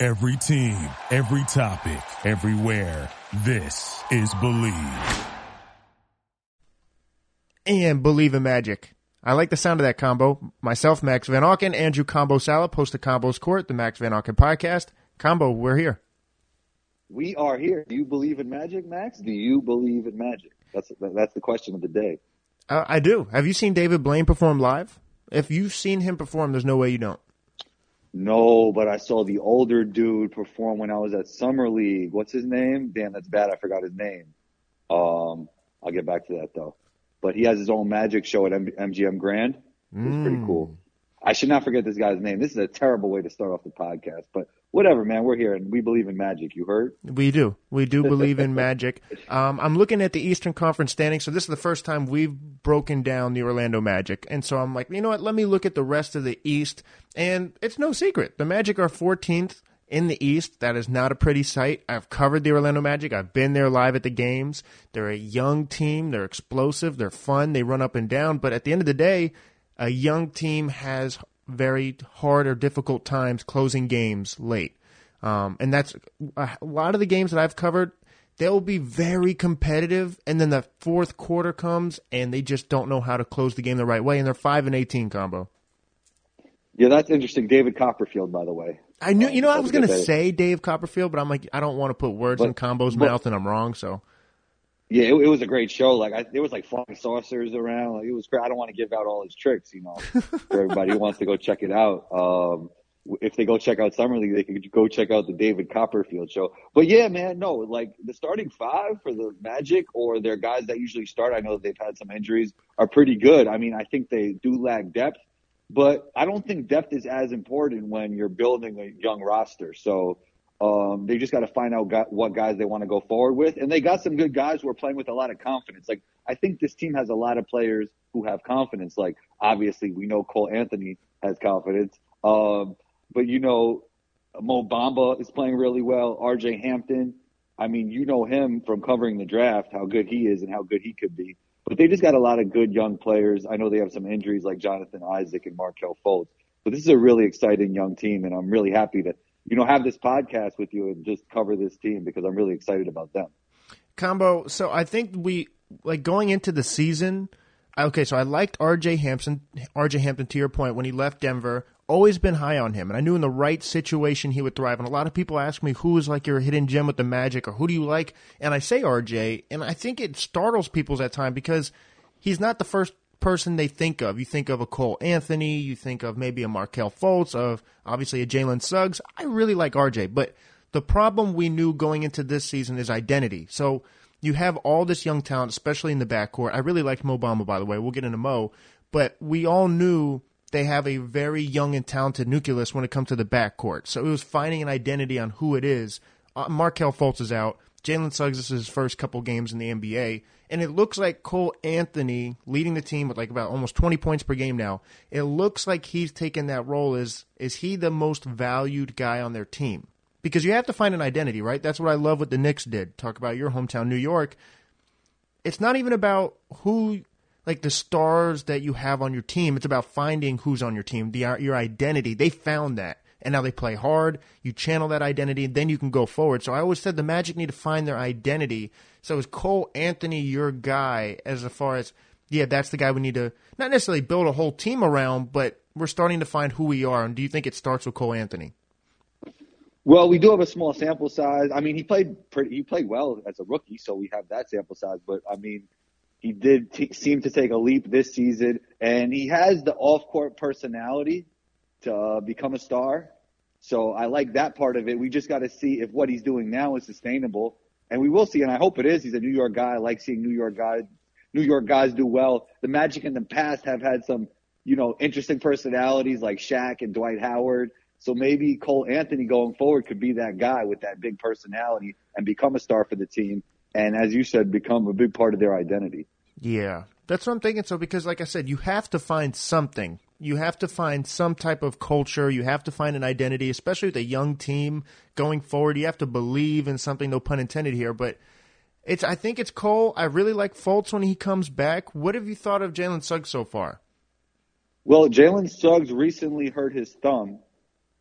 Every team, every topic, everywhere. This is Believe. And Believe in Magic. I like the sound of that combo. Myself, Max Van Auken, Andrew Combo Salop, host of Combo's Court, the Max Van Auken podcast. Combo, we're here. We are here. Do you believe in magic, Max? Do you believe in magic? That's that's the question of the day. Uh, I do. Have you seen David Blaine perform live? If you've seen him perform, there's no way you don't. No, but I saw the older dude perform when I was at Summer League. What's his name? Damn, that's bad. I forgot his name. Um, I'll get back to that though. But he has his own magic show at M- MGM Grand. It's mm. pretty cool. I should not forget this guy's name. This is a terrible way to start off the podcast, but whatever, man. We're here and we believe in magic. You heard? We do. We do believe in magic. Um, I'm looking at the Eastern Conference standings. So this is the first time we've broken down the Orlando Magic. And so I'm like, you know what? Let me look at the rest of the East. And it's no secret. The Magic are 14th in the East. That is not a pretty sight. I've covered the Orlando Magic. I've been there live at the games. They're a young team. They're explosive. They're fun. They run up and down. But at the end of the day, a young team has very hard or difficult times closing games late. Um, and that's a lot of the games that I've covered. They'll be very competitive, and then the fourth quarter comes, and they just don't know how to close the game the right way, and they're five and eighteen combo. Yeah, that's interesting. David Copperfield, by the way. I knew, you know, I was going to say Dave Copperfield, but I'm like, I don't want to put words but, in Combo's but, mouth, and I'm wrong. So yeah, it, it, was a great show. Like I, there was like flying saucers around. Like it was great. I don't want to give out all his tricks, you know, for everybody who wants to go check it out. Um, if they go check out Summer League, they could go check out the David Copperfield show. But yeah, man, no, like the starting five for the Magic or their guys that usually start. I know they've had some injuries are pretty good. I mean, I think they do lack depth, but I don't think depth is as important when you're building a young roster. So um, they just got to find out what guys they want to go forward with, and they got some good guys who are playing with a lot of confidence. Like I think this team has a lot of players who have confidence. Like obviously we know Cole Anthony has confidence, um, but you know Mo Bamba is playing really well. R.J. Hampton, I mean you know him from covering the draft, how good he is and how good he could be. But they just got a lot of good young players. I know they have some injuries like Jonathan Isaac and Markelle Fultz. But this is a really exciting young team, and I'm really happy to you know, have this podcast with you and just cover this team because I'm really excited about them. Combo. So I think we like going into the season. Okay, so I liked R.J. Hampton. R.J. Hampton, to your point, when he left Denver, always been high on him, and I knew in the right situation he would thrive. And a lot of people ask me who is like your hidden gem with the Magic, or who do you like? And I say R.J. And I think it startles people at time because he's not the first person they think of. You think of a Cole Anthony, you think of maybe a Markelle Fultz, of obviously a Jalen Suggs. I really like RJ, but the problem we knew going into this season is identity. So you have all this young talent, especially in the backcourt. I really liked Mo Bamba, by the way. We'll get into Mo, but we all knew they have a very young and talented nucleus when it comes to the backcourt. So it was finding an identity on who it is. Uh, Markelle Fultz is out. Jalen Suggs is his first couple games in the NBA, and it looks like Cole Anthony leading the team with like about almost 20 points per game now. It looks like he's taken that role as is he the most valued guy on their team? Because you have to find an identity, right? That's what I love what the Knicks did. Talk about your hometown, New York. It's not even about who like the stars that you have on your team. It's about finding who's on your team, the your identity. They found that and now they play hard. You channel that identity, and then you can go forward. So I always said the Magic need to find their identity. So is Cole Anthony your guy as far as yeah, that's the guy we need to not necessarily build a whole team around, but we're starting to find who we are. And do you think it starts with Cole Anthony? Well, we do have a small sample size. I mean, he played pretty, he played well as a rookie, so we have that sample size. But I mean, he did t- seem to take a leap this season, and he has the off-court personality to uh, become a star. So I like that part of it. We just got to see if what he's doing now is sustainable, and we will see. And I hope it is. He's a New York guy. I like seeing New York guys, New York guys do well. The Magic in the past have had some, you know, interesting personalities like Shaq and Dwight Howard. So maybe Cole Anthony going forward could be that guy with that big personality and become a star for the team. And as you said, become a big part of their identity. Yeah, that's what I'm thinking. So, because like I said, you have to find something. You have to find some type of culture. You have to find an identity, especially with a young team going forward. You have to believe in something, no pun intended here. But it's, I think it's Cole. I really like Fultz when he comes back. What have you thought of Jalen Suggs so far? Well, Jalen Suggs recently hurt his thumb,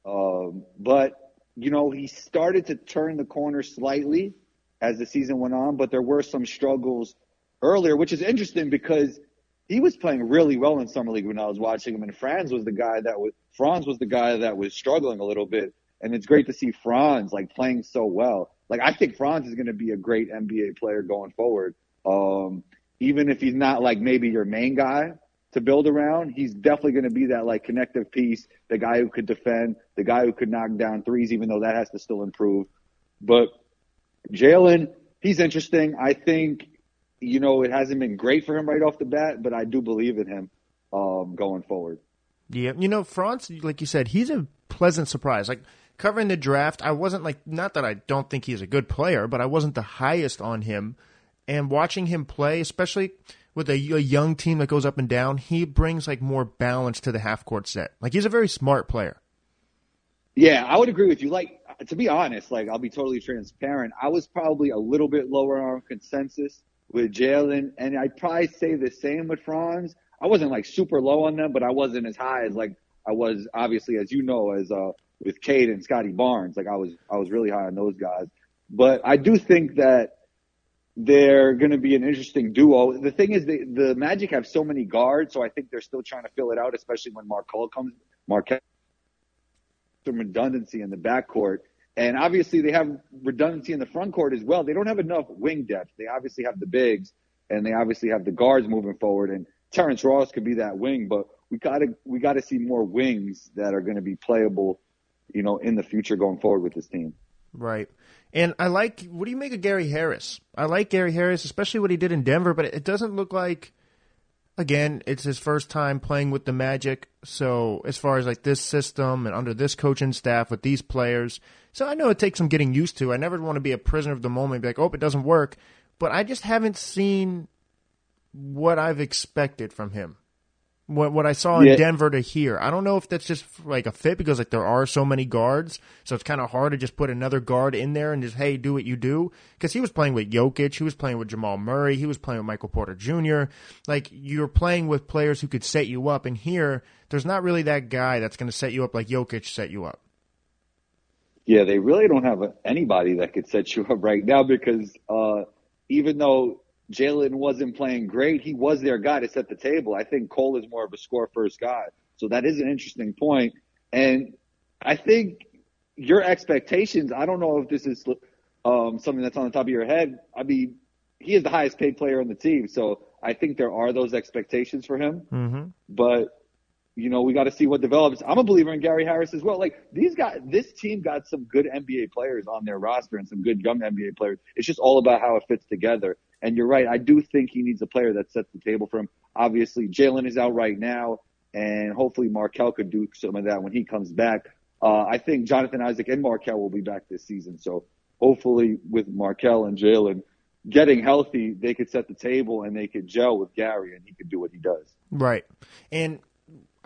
um, but you know he started to turn the corner slightly as the season went on. But there were some struggles earlier, which is interesting because he was playing really well in summer league when I was watching him, and Franz was the guy that was Franz was the guy that was struggling a little bit. And it's great to see Franz like playing so well. Like I think Franz is going to be a great NBA player going forward. Um, even if he's not like maybe your main guy, to build around. He's definitely going to be that like connective piece, the guy who could defend, the guy who could knock down threes, even though that has to still improve. But Jalen, he's interesting. I think, you know, it hasn't been great for him right off the bat, but I do believe in him um, going forward. Yeah, you know, Franz, like you said, he's a pleasant surprise. Like covering the draft, I wasn't like not that I don't think he's a good player, but I wasn't the highest on him. And watching him play, especially with a, a, young team that goes up and down, he brings like more balance to the half court set. Like he's a very smart player. Yeah, I would agree with you. Like to be honest, like I'll be totally transparent. I was probably a little bit lower on consensus with Jalen, and I'd probably say the same with Franz. I wasn't like super low on them, but I wasn't as high as like I was obviously as you know as uh with Cade and Scotty Barnes. Like I was I was really high on those guys. But I do think that they're going to be an interesting duo. The thing is, the, the Magic have so many guards, so I think they're still trying to fill it out, especially when Markelle comes. Markelle some redundancy in the backcourt, and obviously they have redundancy in the front court as well. They don't have enough wing depth. They obviously have the bigs, and they obviously have the guards moving forward. And Terrence Ross could be that wing, but we gotta we gotta see more wings that are going to be playable, you know, in the future going forward with this team. Right. And I like what do you make of Gary Harris? I like Gary Harris, especially what he did in Denver, but it doesn't look like again, it's his first time playing with the Magic. So as far as like this system and under this coaching staff with these players, so I know it takes some getting used to. I never want to be a prisoner of the moment, be like, oh, it doesn't work. But I just haven't seen what I've expected from him what what I saw in. Denver to here. I don't know if that's just like a fit because like there are so many guards, so it's kind of hard to just put another guard in there and just hey do what you do. Because he was playing with Jokic, he was playing with Jamal Murray, he was playing with Michael Porter Jr. Like you're playing with players who could set you up, and here there's not really that guy that's going to set you up like Jokic set you up. Yeah, they really don't have anybody that could set you up right now because uh, even though Jalen wasn't playing great, he was their guy to set the table. I think Cole is more of a score first guy. So that is an interesting point. And I think your expectations, I don't know if this is um, something that's on the top of your head. I mean, he is the highest paid player on the team. So I think there are those expectations for him. Mm-hmm. But you know, we got to see what develops. I'm a believer in Gary Harris as well. Like these guys, this team got some good NBA players on their roster and some good young NBA players. It's just all about how it fits together. And you're right. I do think he needs a player that sets the table for him. Obviously, Jalen is out right now, and hopefully Markelle could do some of that when he comes back. Uh, I think Jonathan Isaac and Markelle will be back this season. So hopefully with Markelle and Jalen getting healthy, they could set the table and they could gel with Gary and he could do what he does. Right. And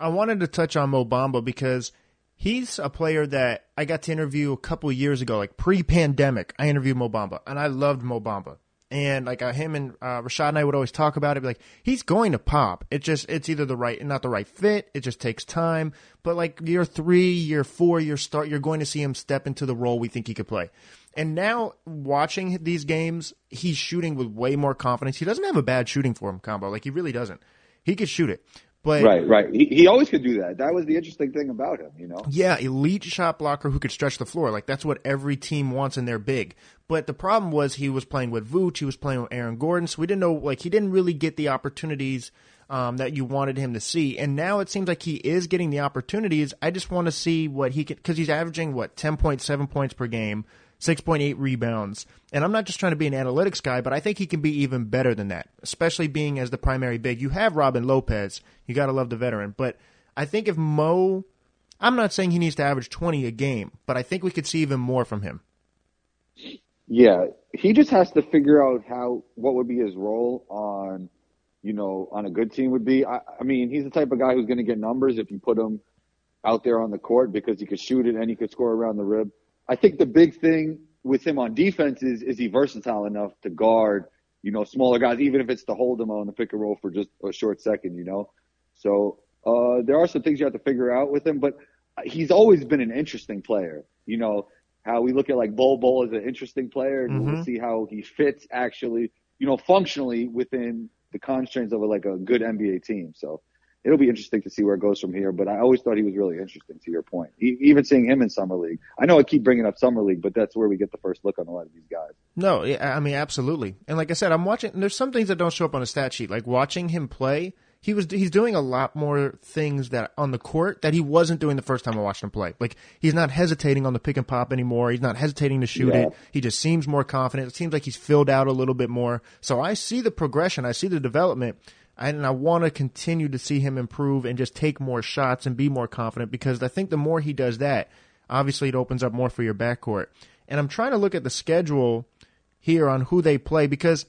I wanted to touch on Mo Bamba because he's a player that I got to interview a couple years ago, like pre-pandemic. I interviewed Mo Bamba, and I loved Mo Bamba. And like uh, him and uh, Rashad and I would always talk about it. Be Like he's going to pop. It just it's either the right not the right fit. It just takes time. But like year three, year four, year start, you're going to see him step into the role we think he could play. And now watching these games, he's shooting with way more confidence. He doesn't have a bad shooting for him combo. Like he really doesn't. He could shoot it. But right, right. He, he always could do that. That was the interesting thing about him, you know. Yeah, elite shot blocker who could stretch the floor. Like that's what every team wants in their big. But the problem was he was playing with Vooch, he was playing with Aaron Gordon, so we didn't know like he didn't really get the opportunities um, that you wanted him to see. And now it seems like he is getting the opportunities. I just want to see what he can because he's averaging what ten point seven points per game, 6.8 rebounds. And I'm not just trying to be an analytics guy, but I think he can be even better than that, especially being as the primary big. You have Robin Lopez. You got to love the veteran. But I think if Mo, I'm not saying he needs to average 20 a game, but I think we could see even more from him. Yeah, he just has to figure out how what would be his role on, you know, on a good team would be. I, I mean, he's the type of guy who's going to get numbers if you put him out there on the court because he could shoot it and he could score around the rim. I think the big thing with him on defense is is he versatile enough to guard, you know, smaller guys, even if it's to hold them on the pick and roll for just a short second, you know. So uh, there are some things you have to figure out with him, but he's always been an interesting player. You know how we look at like Bol Bol as an interesting player, and Mhm. we'll see how he fits actually, you know, functionally within the constraints of a, like a good NBA team. So it'll be interesting to see where it goes from here. But I always thought he was really interesting. To your point, e- even seeing him in summer league, I know I keep bringing up summer league, but that's where we get the first look on a lot of these guys. No, I mean absolutely. And like I said, I'm watching. There's some things that don't show up on a stat sheet. Like watching him play, he was he's doing a lot more things that on the court that he wasn't doing the first time I watched him play. Like he's not hesitating on the pick and pop anymore. He's not hesitating to shoot Yeah. it. He just seems more confident. It seems like he's filled out a little bit more. So I see the progression. I see the development. And I want to continue to see him improve and just take more shots and be more confident because I think the more he does that, obviously it opens up more for your backcourt. And I'm trying to look at the schedule here on who they play because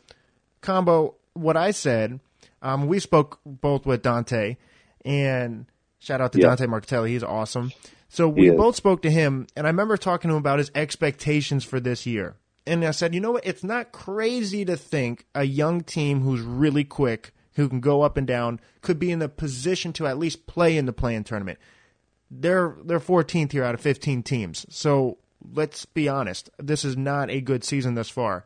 combo what I said, um, we spoke both with Dante and shout out to Yeah. Dante Marchitelli, he's awesome. So we both spoke to him and I remember talking to him about his expectations for this year. And I said, you know what, it's not crazy to think a young team who's really quick, who can go up and down, could be in the position to at least play in the play-in tournament they're they're 14th here out of 15 teams. So let's be honest, this is not a good season thus far.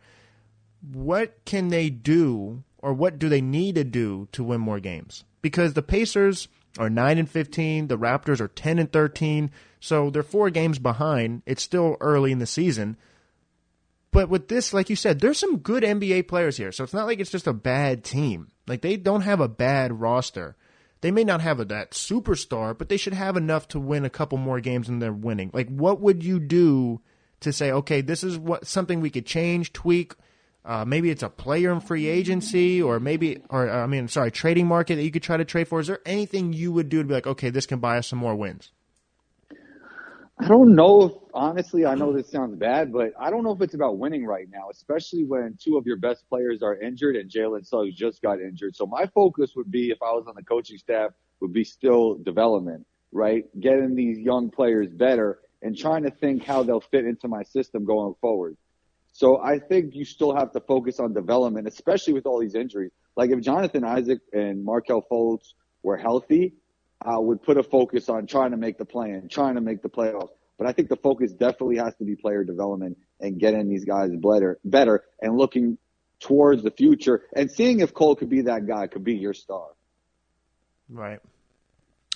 What can they do, or what do they need to do to win more games? Because the Pacers are nine and 15, the Raptors are 10 and 13, so they're four games behind. It's still early in the season. But with this, like you said, there's some good NBA players here. So it's not like it's just a bad team. Like they don't have a bad roster. They may not have a, that superstar, but they should have enough to win a couple more games than they're winning. Like, what would you do to say, okay, this is what something we could change, tweak? Uh, maybe it's a player in free agency, or maybe, or I mean, sorry, trading market that you could try to trade for. Is there anything you would do to be like, okay, this can buy us some more wins? I don't know if honestly, I know this sounds bad, but I don't know if it's about winning right now, especially when two of your best players are injured and Jalen Suggs just got injured. So my focus would be if I was on the coaching staff would be still development, right? Getting these young players better and trying to think how they'll fit into my system going forward. So I think you still have to focus on development, especially with all these injuries. Like if Jonathan Isaac and Markelle Fultz were healthy, I would put a focus on trying to make the play in, trying to make the playoffs. But I think the focus definitely has to be player development and getting these guys better, better and looking towards the future and seeing if Cole could be that guy, could be your star. Right.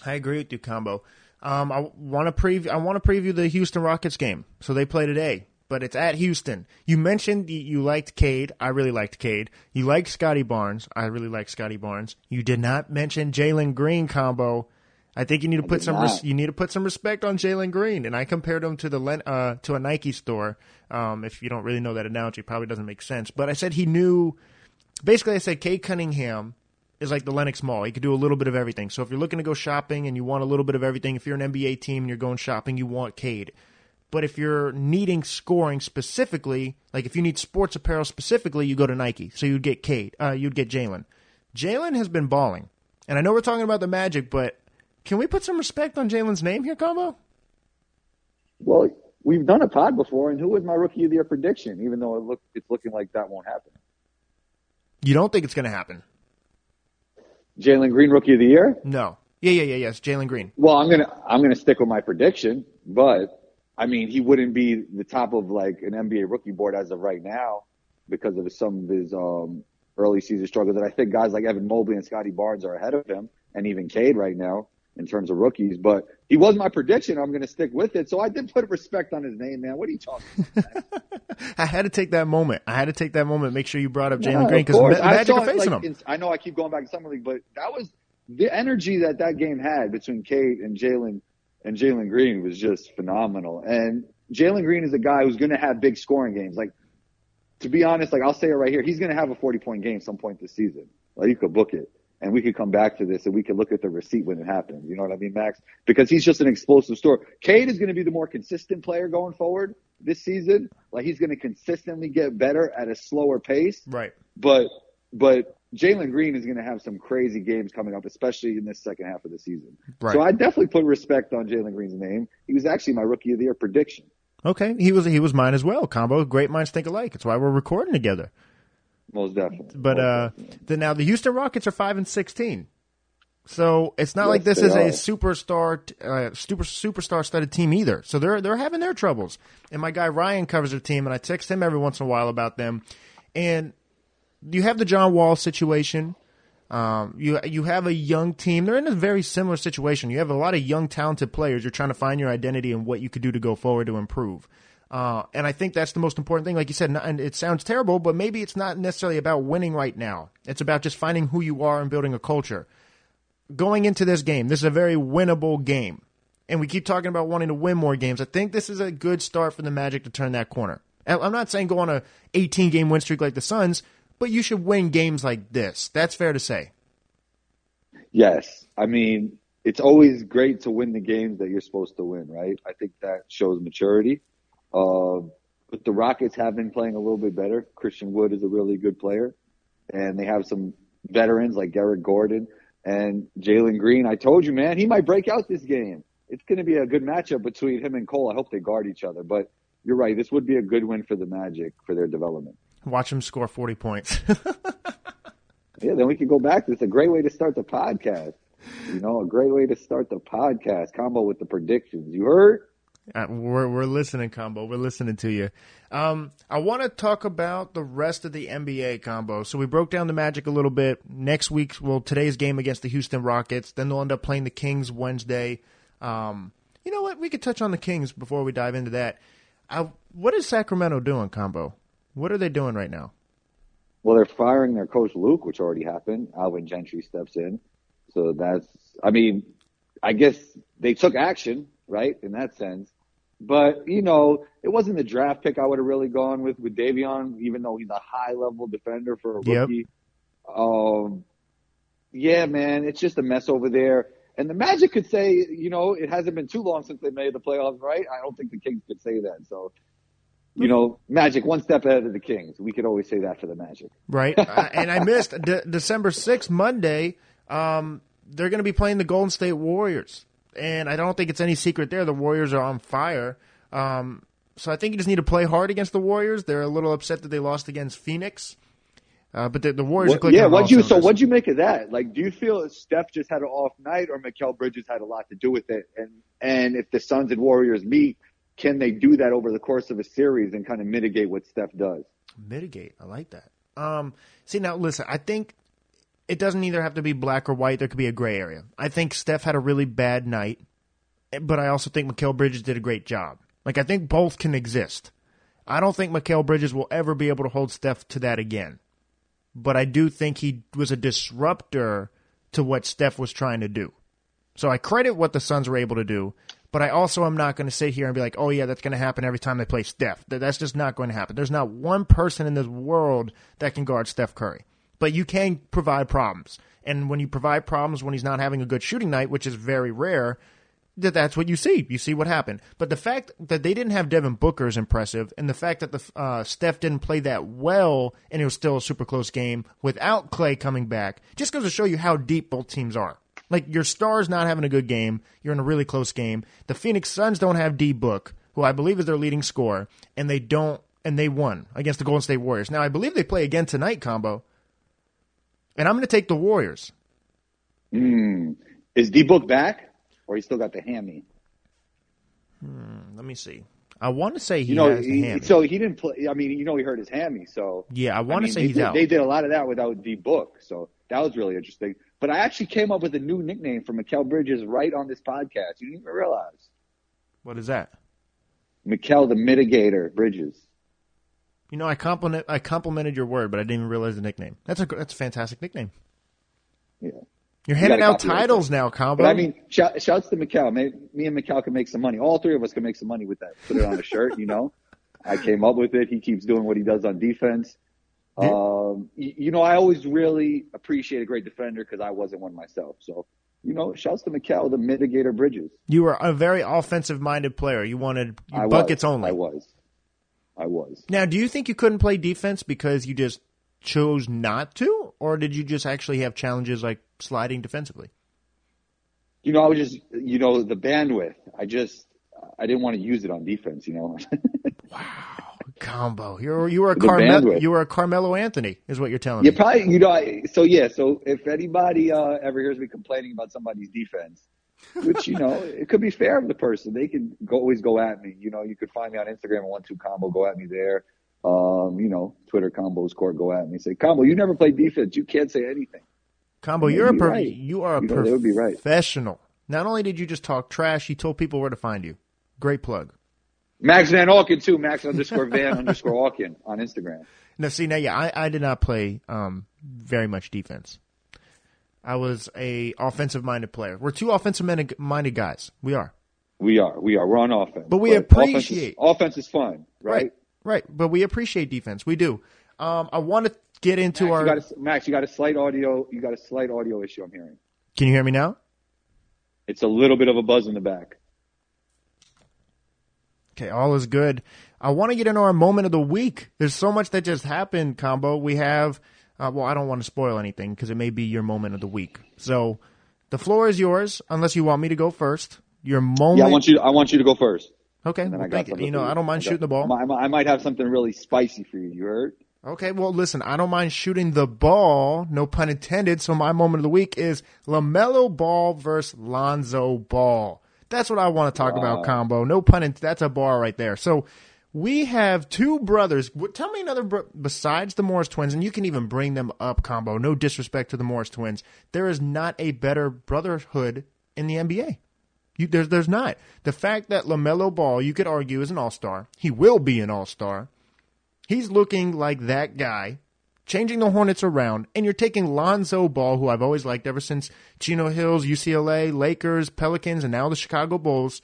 I agree with you, combo. Um, I want to preview. I want to preview the Houston Rockets game. So they play today, but it's at Houston. You mentioned you, liked Cade. I really liked Cade. You liked Scotty Barnes. I really liked Scotty Barnes. You did not mention Jalen Green combo. I think you need to put some res- you need to put some respect on Jalen Green. And I compared him to the Len- uh, to a Nike store. Um, if you don't really know that analogy, it probably doesn't make sense. But I said he knew. Basically, I said Cade Cunningham is like the Lenox Mall. He could do a little bit of everything. So if you're looking to go shopping and you want a little bit of everything, if you're an NBA team and you're going shopping, you want Cade. But if you're needing scoring specifically, like if you need sports apparel specifically, you go to Nike. So you'd get Cade. Uh, you'd get Jalen. Jalen has been balling, and I know we're talking about the Magic, but can we put some respect on Jalen's name here, combo? Well, we've done a pod before and who was my rookie of the year prediction, even though it look, it's looking like that won't happen. You don't think it's going to happen? Jalen Green rookie of the year? No. Yeah, yeah, yeah, yes. Jalen Green. Well, I'm gonna I'm gonna stick with my prediction, but I mean he wouldn't be the top of like an NBA rookie board as of right now because of some of his um, early season struggles. And I think guys like Evan Mobley and Scotty Barnes are ahead of him, and even Cade right now in terms of rookies. But he was my prediction. I'm gonna stick with it. So I did put respect on his name, man. What are you talking? about? I had to take that moment. I had to take that moment. Make sure you brought up Yeah, Jalen Green because course. I saw are it, facing like, him. in- I know I keep going back to summer league, but that was the energy that that game had between Cade and Jalen and Jalen Green was just phenomenal. And Jalen Green is a guy who's going to have big scoring games. Like to be honest, like I'll say it right here, he's going to have a 40 point game some point this season. Like you could book it. and we could come back to this and we could look at the receipt when it happened. You know what I mean, Max? Because he's just an explosive store. Cade is going to be the more consistent player going forward this season. Like he's going to consistently get better at a slower pace. Right. But but Jalen Green is going to have some crazy games coming up, especially in this second half of the season. Right. So I definitely put respect on Jalen Green's name. He was actually my rookie of the year prediction. Okay, he was he was mine as well. Combo, great minds think alike. It's why we're recording together. Most definitely. But Most uh, definitely. the, now the Houston Rockets are five and sixteen, so it's not Yes, like this is a superstar, uh, super superstar studded team either. So they're they're having their troubles. And my guy Ryan covers their team, and I text him every once in a while about them. And you have the John Wall situation. Um, you you have a young team. They're in a very similar situation. You have a lot of young, talented players. You're trying to find your identity and what you could do to go forward to improve. Uh, and I think that's the most important thing. Like you said, not, and it sounds terrible, but maybe it's not necessarily about winning right now. It's about just finding who you are and building a culture. Going into this game, this is a very winnable game. And we keep talking about wanting to win more games. I think this is a good start for the Magic to turn that corner. I'm not saying go on a 18 game win streak like the Suns, but you should win games like this. That's fair to say. Yes. I mean, it's always great to win the games that you're supposed to win, right? I think that shows maturity. Uh, but the Rockets have been playing a little bit better. Christian Wood is a really good player, and they have some veterans like Eric Gordon and Jalen Green. I told you, man, he might break out this game. It's going to be a good matchup between him and Cole. I hope they guard each other. But you're right. This would be a good win for the Magic for their development. Watch him score 40 points. Yeah, then we can go back. It's a great way to start the podcast. You know, a great way to start the podcast. Combo with the predictions. You heard? Uh, we're we're listening, combo. We're listening to you. Um, I want to talk about the rest of the NBA combo. So we broke down the Magic a little bit. Next week, well, today's game against the Houston Rockets. Then they'll end up playing the Kings Wednesday. Um, you know what? We could touch on the Kings before we dive into that. Uh, what is Sacramento doing, combo? What are they doing right now? Well, they're firing their coach Luke, which already happened. Alvin Gentry steps in. So that's, I mean, I guess they took action, right, in that sense. But, you know, it wasn't the draft pick I would have really gone with, with Davion, even though he's a high level defender for a Yep. rookie. Um, yeah, man, it's just a mess over there. And the Magic could say, you know, it hasn't been too long since they made the playoffs, right? I don't think the Kings could say that. So, you know, Magic one step ahead of the Kings. We could always say that for the Magic. right? Uh, and I missed De- December sixth, Monday. Um, they're going to be playing the Golden State Warriors, and I don't think it's any secret there. The Warriors are on fire. Um, so I think you just need to play hard against the Warriors. They're a little upset that they lost against Phoenix, uh, but the, the Warriors are What, clicking yeah, what'd you so what'd you make of that? Like, do you feel Steph just had an off night, or Mikal Bridges had a lot to do with it? And and if the Suns and Warriors meet, can they do that over the course of a series and kind of mitigate what Steph does? mitigate. I like that. Um, see now, listen. I think it doesn't either have to be black or white. There could be a gray area. I think Steph had a really bad night, but I also think Mikal Bridges did a great job. Like I think both can exist. I don't think Mikal Bridges will ever be able to hold Steph to that again. But I do think he was a disruptor to what Steph was trying to do. So I credit what the Suns were able to do, but I also am not going to sit here and be like, oh, yeah, that's going to happen every time they play Steph. That- That's just not going to happen. There's not one person in this world that can guard Steph Curry. But you can provide problems. And when you provide problems when he's not having a good shooting night, which is very rare, that that's what you see. You see what happened. But the fact that they didn't have Devin Booker is impressive, and the fact that the uh, Steph didn't play that well, and it was still a super close game without Clay coming back, just goes to show you how deep both teams are. Like your stars not having a good game, you're in a really close game. The Phoenix Suns don't have D Book, who I believe is their leading scorer, and they don't, and they won against the Golden State Warriors. Now I believe they play again tonight, combo, and I'm going to take the Warriors. Hmm. Is D Book back, or he still got the hammy? Let me see. I want to say he You know, he, hammy. so he didn't play. I mean, you know, he hurt his hammy. So Yeah, I want to mean, say they he's did, out. They did a lot of that without D Book, so that was really interesting. But I actually came up with a new nickname for Mikal Bridges right on this podcast. You didn't even realize. What is that? Mikal the Mitigator Bridges. You know, I compliment I complimented your word, but I didn't even realize the nickname. That's a that's a fantastic nickname. Yeah. You're handing gotta out titles now, combo. But I mean, shout, shouts to Mikal. May, me and Mikal can make some money. All three of us can make some money with that. Put it on a shirt, you know. I came up with it. He keeps doing what he does on defense. Um, you, you know, I always really appreciate a great defender because I wasn't one myself. So, you know, shouts to Mikal, the mitigator bridges. You were a very offensive minded player. You wanted I buckets was. only. I was. I was. Now, do you think you couldn't play defense because you just chose not to, or did you just actually have challenges like sliding defensively? You know, I was just, you know, the bandwidth. I just, I didn't want to use it on defense. You know. Combo. You were you were a Carmelo. You were a Carmelo Anthony, is what you're telling Yeah, me. probably. You know, so yeah. So if anybody uh, ever hears me complaining about somebody's defense, which you know, it could be fair of the person, they can go, always go at me. You know, you could find me on Instagram at one two combo. Go at me there. Um, you know, Twitter combos court. Go at me. Say combo. You never play defense. You can't say anything. Combo, you're a per- right. you are a You know, be right. professional. Not only did you just talk trash, you told people where to find you. Great plug. Max Van Auken too. Max underscore Van underscore Auken on Instagram. Now, see, now, yeah, I, I did not play um, very much defense. I was a offensive minded player. We're two offensive minded guys. We are. We are. We are. We're on offense. But we offense is- appreciate- offense is fun, right? Right. But we appreciate defense. We do. Um, I want to get into Max, our. you got a, Max, you got a slight audio. You got a slight audio issue. I'm hearing. Can you hear me now? It's a little bit of a buzz in the back. Okay, all is good. I want to get into our moment of the week. There's so much that just happened, combo. We have, uh, well, I don't want to spoil anything because it may be your moment of the week. So the floor is yours, unless you want me to go first. Your moment. Yeah, I want you. I want you to go first. Okay, well, thank you. You know, I don't mind I got- shooting the ball. I might, I might have something really spicy for you. You heard? Okay, well, listen, I don't mind shooting the ball, no pun intended. So my moment of the week is LaMelo Ball versus Lonzo Ball. That's what I want to talk about, combo. No pun intended. That's a bar right there. So we have two brothers. Tell me another bro- besides the Morris twins, and you can even bring them up, combo. No disrespect to the Morris twins. There is not a better brotherhood in the NBA. You, there's there's not the fact that Lamelo Ball, you could argue, is an all star. He will be an all star. He's looking like that guy, changing the Hornets around, and you're taking Lonzo Ball, who I've always liked ever since Chino Hills, UCLA, Lakers, Pelicans, and now the Chicago Bulls,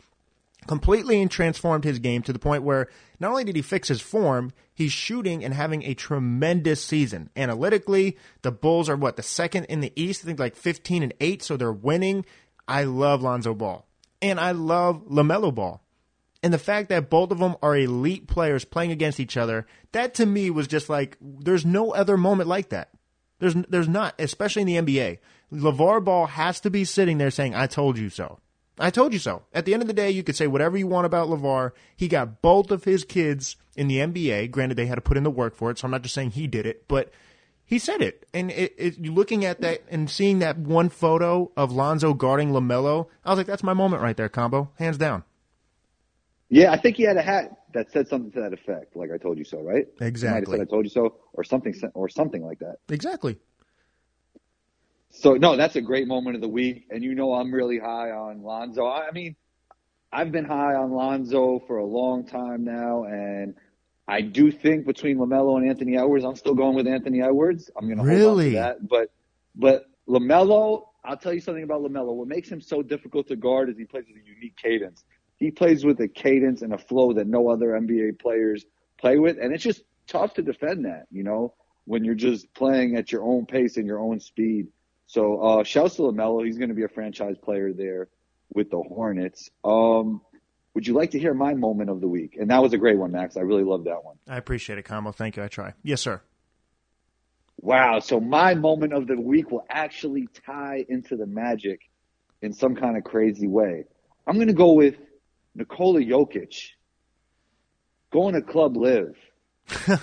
completely transformed his game to the point where not only did he fix his form, he's shooting and having a tremendous season. Analytically, the Bulls are what, the second in the East? I think like 15 and 8, so they're winning. I love Lonzo Ball. And I love LaMelo Ball. And the fact that both of them are elite players playing against each other, that to me was just like there's no other moment like that. There's there's not, especially in the NBA. LeVar Ball has to be sitting there saying, "I told you so." I told you so. At the end of the day, you could say whatever you want about LeVar. He got both of his kids in the NBA. Granted, they had to put in the work for it, so I'm not just saying he did it, but he said it. And it, it, looking at that and seeing that one photo of Lonzo guarding LaMelo, I was like, that's my moment right there, combo. Hands down. Yeah, I think he had a hat that said something to that effect. Like I told you so, right? He might have Exactly. I told you so, or something, or something like that. Exactly. So no, that's a great moment of the week, and you know I'm really high on Lonzo. I mean, I've been high on Lonzo for a long time now, and I do think between Lamelo and Anthony Edwards, I'm still going with Anthony Edwards. I'm going to hold on Really? to that, but but Lamelo, I'll tell you something about Lamelo. What makes him so difficult to guard is he plays with a unique cadence. He plays with a cadence and a flow that no other NBA players play with, and it's just tough to defend that. You know, when you're just playing at your own pace and your own speed. So uh shouts to LaMelo. He's going to be a franchise player there with the Hornets. Um, would you like to hear my moment of the week? And that was a great one, Max. I really love that one. I appreciate it, combo. Thank you. I try. Yes, sir. Wow. So my moment of the week will actually tie into the magic in some kind of crazy way. I'm going to go with Nikola Jokic going to Club LIV.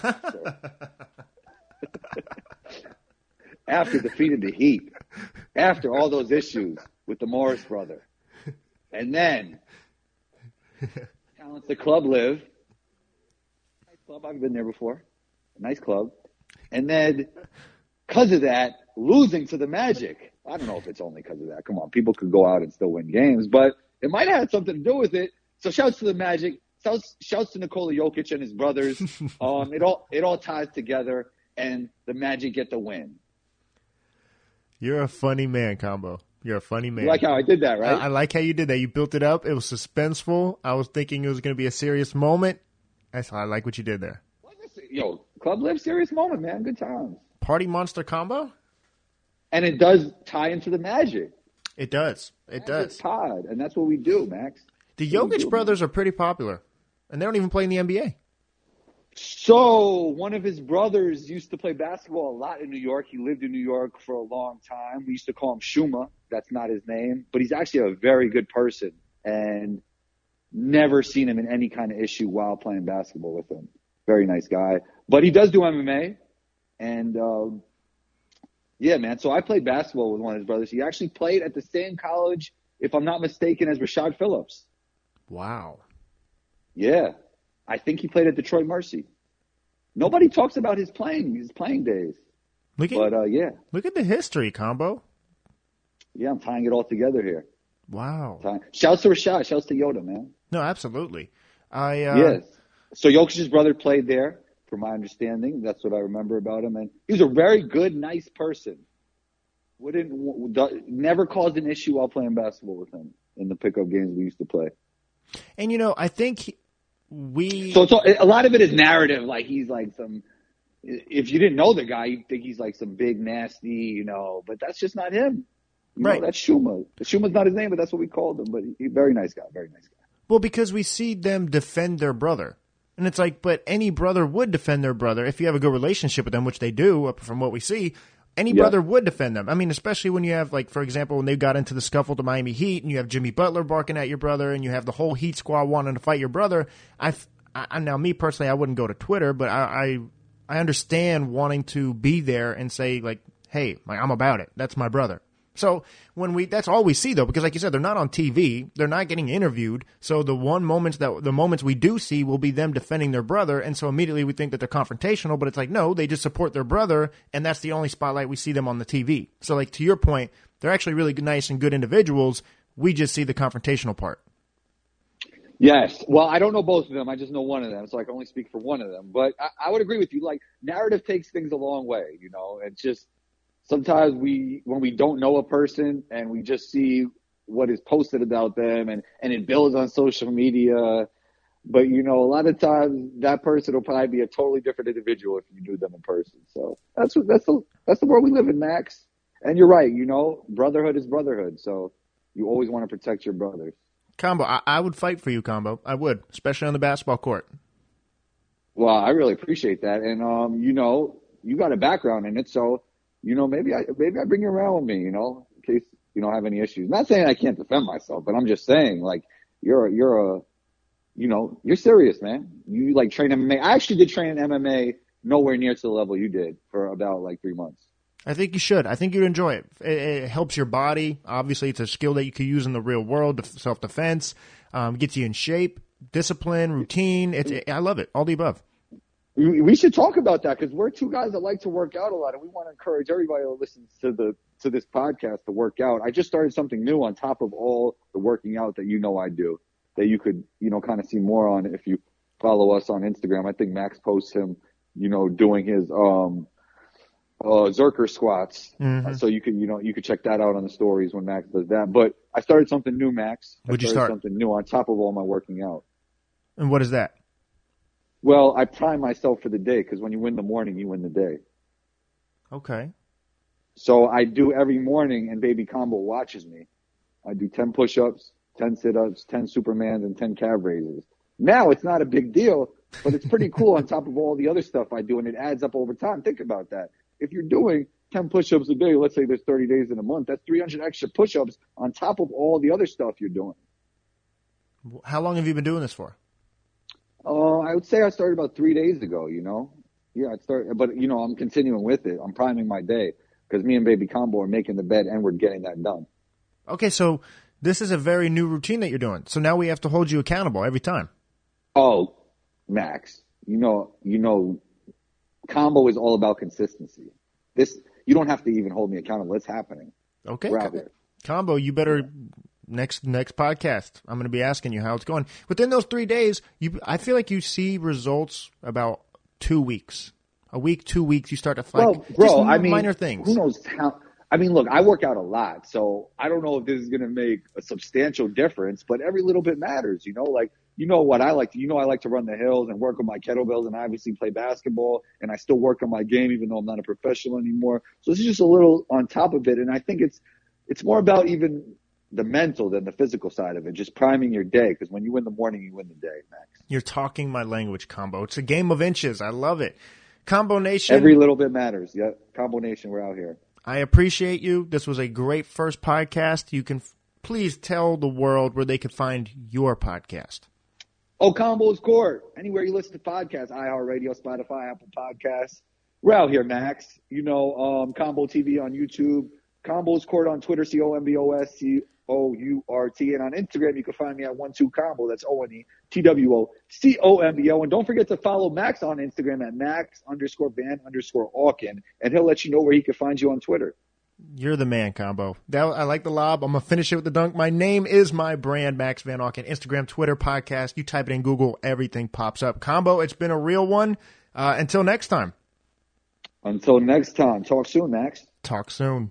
after defeating the Heat, after all those issues with the Morris brother. And then the club LIV. Nice club, I've been there before. Nice club. And then because of that, losing to the Magic. I don't know if it's only because of that. Come on, people could go out and still win games, but it might have had something to do with it. So shouts to the Magic. Shouts, shouts to Nikola Jokic and his brothers. um, it all it all ties together, and the Magic get the win. You're a funny man, combo. You're a funny man. You like how I did that, right? I, I like how you did that. You built it up. It was suspenseful. I was thinking it was going to be a serious moment. That's I like what you did there. Yo, Club LIV, serious moment, man. Good times. Party Monster combo? And it does tie into the magic. It does. It does. Todd, and that's what we do, Max. The Jokic brothers are pretty popular, and they don't even play in the NBA. So one of his brothers used to play basketball a lot in New York. He lived in New York for a long time. We used to call him Shuma. That's not his name, but he's actually a very good person and never seen him in any kind of issue while playing basketball with him. Very nice guy, but he does do MMA and, um, yeah, man. So I played basketball with one of his brothers. He actually played at the same college, if I'm not mistaken, as Rashad Phillips. Wow. Yeah. I think he played at Detroit Mercy. Nobody talks about his playing, his playing days. Look at But uh, yeah, look at the history combo. yeah, I'm tying it all together here. Wow. Tying- Shouts to Rashad. Shouts to Yoda, man. No, absolutely. I uh, yes. So Jokic's brother played there, from my understanding. That's what I remember about him, and he was a very good, nice person. Wouldn't never caused an issue while playing basketball with him in the pickup games we used to play. And you know, I think we So it's all, a lot of it is narrative. Like he's like some. If you didn't know the guy, you'd think he's like some big nasty, you know. But that's just not him. You Right. Know, that's Shuma. Shuma's not his name, but that's what we called him. But he very nice guy. Very nice guy. Well, because we see them defend their brother. And it's like, but any brother would defend their brother if you have a good relationship with them, which they do, from what we see. Any Yeah. brother would defend them. I mean, especially when you have, like, for example, when they got into the scuffle to Miami Heat and you have Jimmy Butler barking at your brother and you have the whole Heat squad wanting to fight your brother. I, I now, me personally, I wouldn't go to Twitter, but I, I, I understand wanting to be there and say, like, hey, like, I'm about it. That's my brother. So when we, that's all we see though, because like you said, they're not on TV, they're not getting interviewed. So the one moments that the moments we do see will be them defending their brother, and so immediately we think that they're confrontational, but it's like no, they just support their brother, and that's the only spotlight we see them on the TV. So like to your point, they're actually really nice and good individuals. We just see the confrontational part. Yes. Well, I don't know both of them. I just know one of them, so I can only speak for one of them. But I, I would agree with you. Like narrative takes things a long way. You know, it's just sometimes we when we don't know a person and we just see what is posted about them and and it builds on social media. But you know, a lot of times that person will probably be a totally different individual if you knew them in person. So that's what that's the that's the world we live in, Max. And you're right. You know, brotherhood is brotherhood. So you always want to protect your brothers. Combo, I, I would fight for you, Combo. I would, especially on the basketball court. Well, I really appreciate that, and um, you know, you got a background in it, so you know, maybe I maybe I bring you around with me, you know, in case you don't have any issues. Not saying I can't defend myself, but I'm just saying, like, you're you're a, you know, you're serious, man. You like train MMA. I actually did train in MMA nowhere near to the level you did for about like three months. I think you should. I think you'd enjoy it. It, it helps your body. Obviously, it's a skill that you could use in the real world, self defense. Um, gets you in shape, discipline, routine. It's, I love it. All the above. We, should talk about that because we're two guys that like to work out a lot, and we want to encourage everybody that listens to the to this podcast to work out. I just started something new on top of all the working out that you know I do, that you could you know kind of see more on if you follow us on Instagram. I think Max posts him, you know, doing his um uh Zercher squats, Mhm. Uh, so you can you know you could check that out on the stories when Max does that. But I started something new, Max. I What'd you start? Something new on top of all my working out. And what is that? Well, I prime myself for the day because when you win the morning, you win the day. Okay. So I do every morning and baby combo watches me. I do 10 push-ups, 10 sit-ups, 10 supermans and 10 calf raises. Now it's not a big deal, but it's pretty cool on top of all the other stuff I do and it adds up over time. Think about that. If you're doing 10 push-ups a day, let's say there's 30 days in a month, that's 300 extra push-ups on top of all the other stuff you're doing. How long have you been doing this for? Uh, I would say I started about three days ago, you know? Yeah, I started, but you know, I'm continuing with it. I'm priming my day because me and baby combo are making the bed and we're getting that done. Okay, so this is a very new routine that you're doing. So now we have to hold you accountable every time. Oh, Max, you know, you know, combo is all about consistency. This, you don't have to even hold me accountable. It's happening. Okay. We're out there. Combo, you better next next podcast. I'm going to be asking you how it's going. Within those three days, you I feel like you see results about two weeks, a week, two weeks. You start to like well, bro, I mean, minor things. Who knows how? I mean, look, I work out a lot, so I don't know if this is going to make a substantial difference, but every little bit matters. You know, like you know what I like to, you know, I like to run the hills and work on my kettlebells and obviously play basketball and I still work on my game even though I'm not a professional anymore. So this is just a little on top of it. And I think it's, it's more about even the mental than the physical side of it, just priming your day. Because when you win the morning, you win the day, Max. You're talking my language, Combo. It's a game of inches. I love it. Combo Nation. Every little bit matters. Yeah. Combo Nation, we're out here. I appreciate you. This was a great first podcast. You can f- please tell the world where they can find your podcast. Oh, Combos Court. Anywhere you listen to podcasts, iHeartRadio, Spotify, Apple Podcasts. We're out here, Max. You know, um, Combo TV on YouTube, Combos Court on Twitter, C O M B O S C O U R T. And on Instagram, you can find me at one two combo. That's O N E T W O C O M B O. And don't forget to follow Max on Instagram at Max underscore Van underscore Auken, and he'll let you know where he can find you on Twitter. You're the man, Combo. That, I like the lob. I'm gonna finish it with the dunk. My name is my brand, Max Van Auken. Instagram, Twitter, podcast. You type it in Google, everything pops up. Combo, it's been a real one. Uh, until next time. Until next time. Talk soon, Max. Talk soon.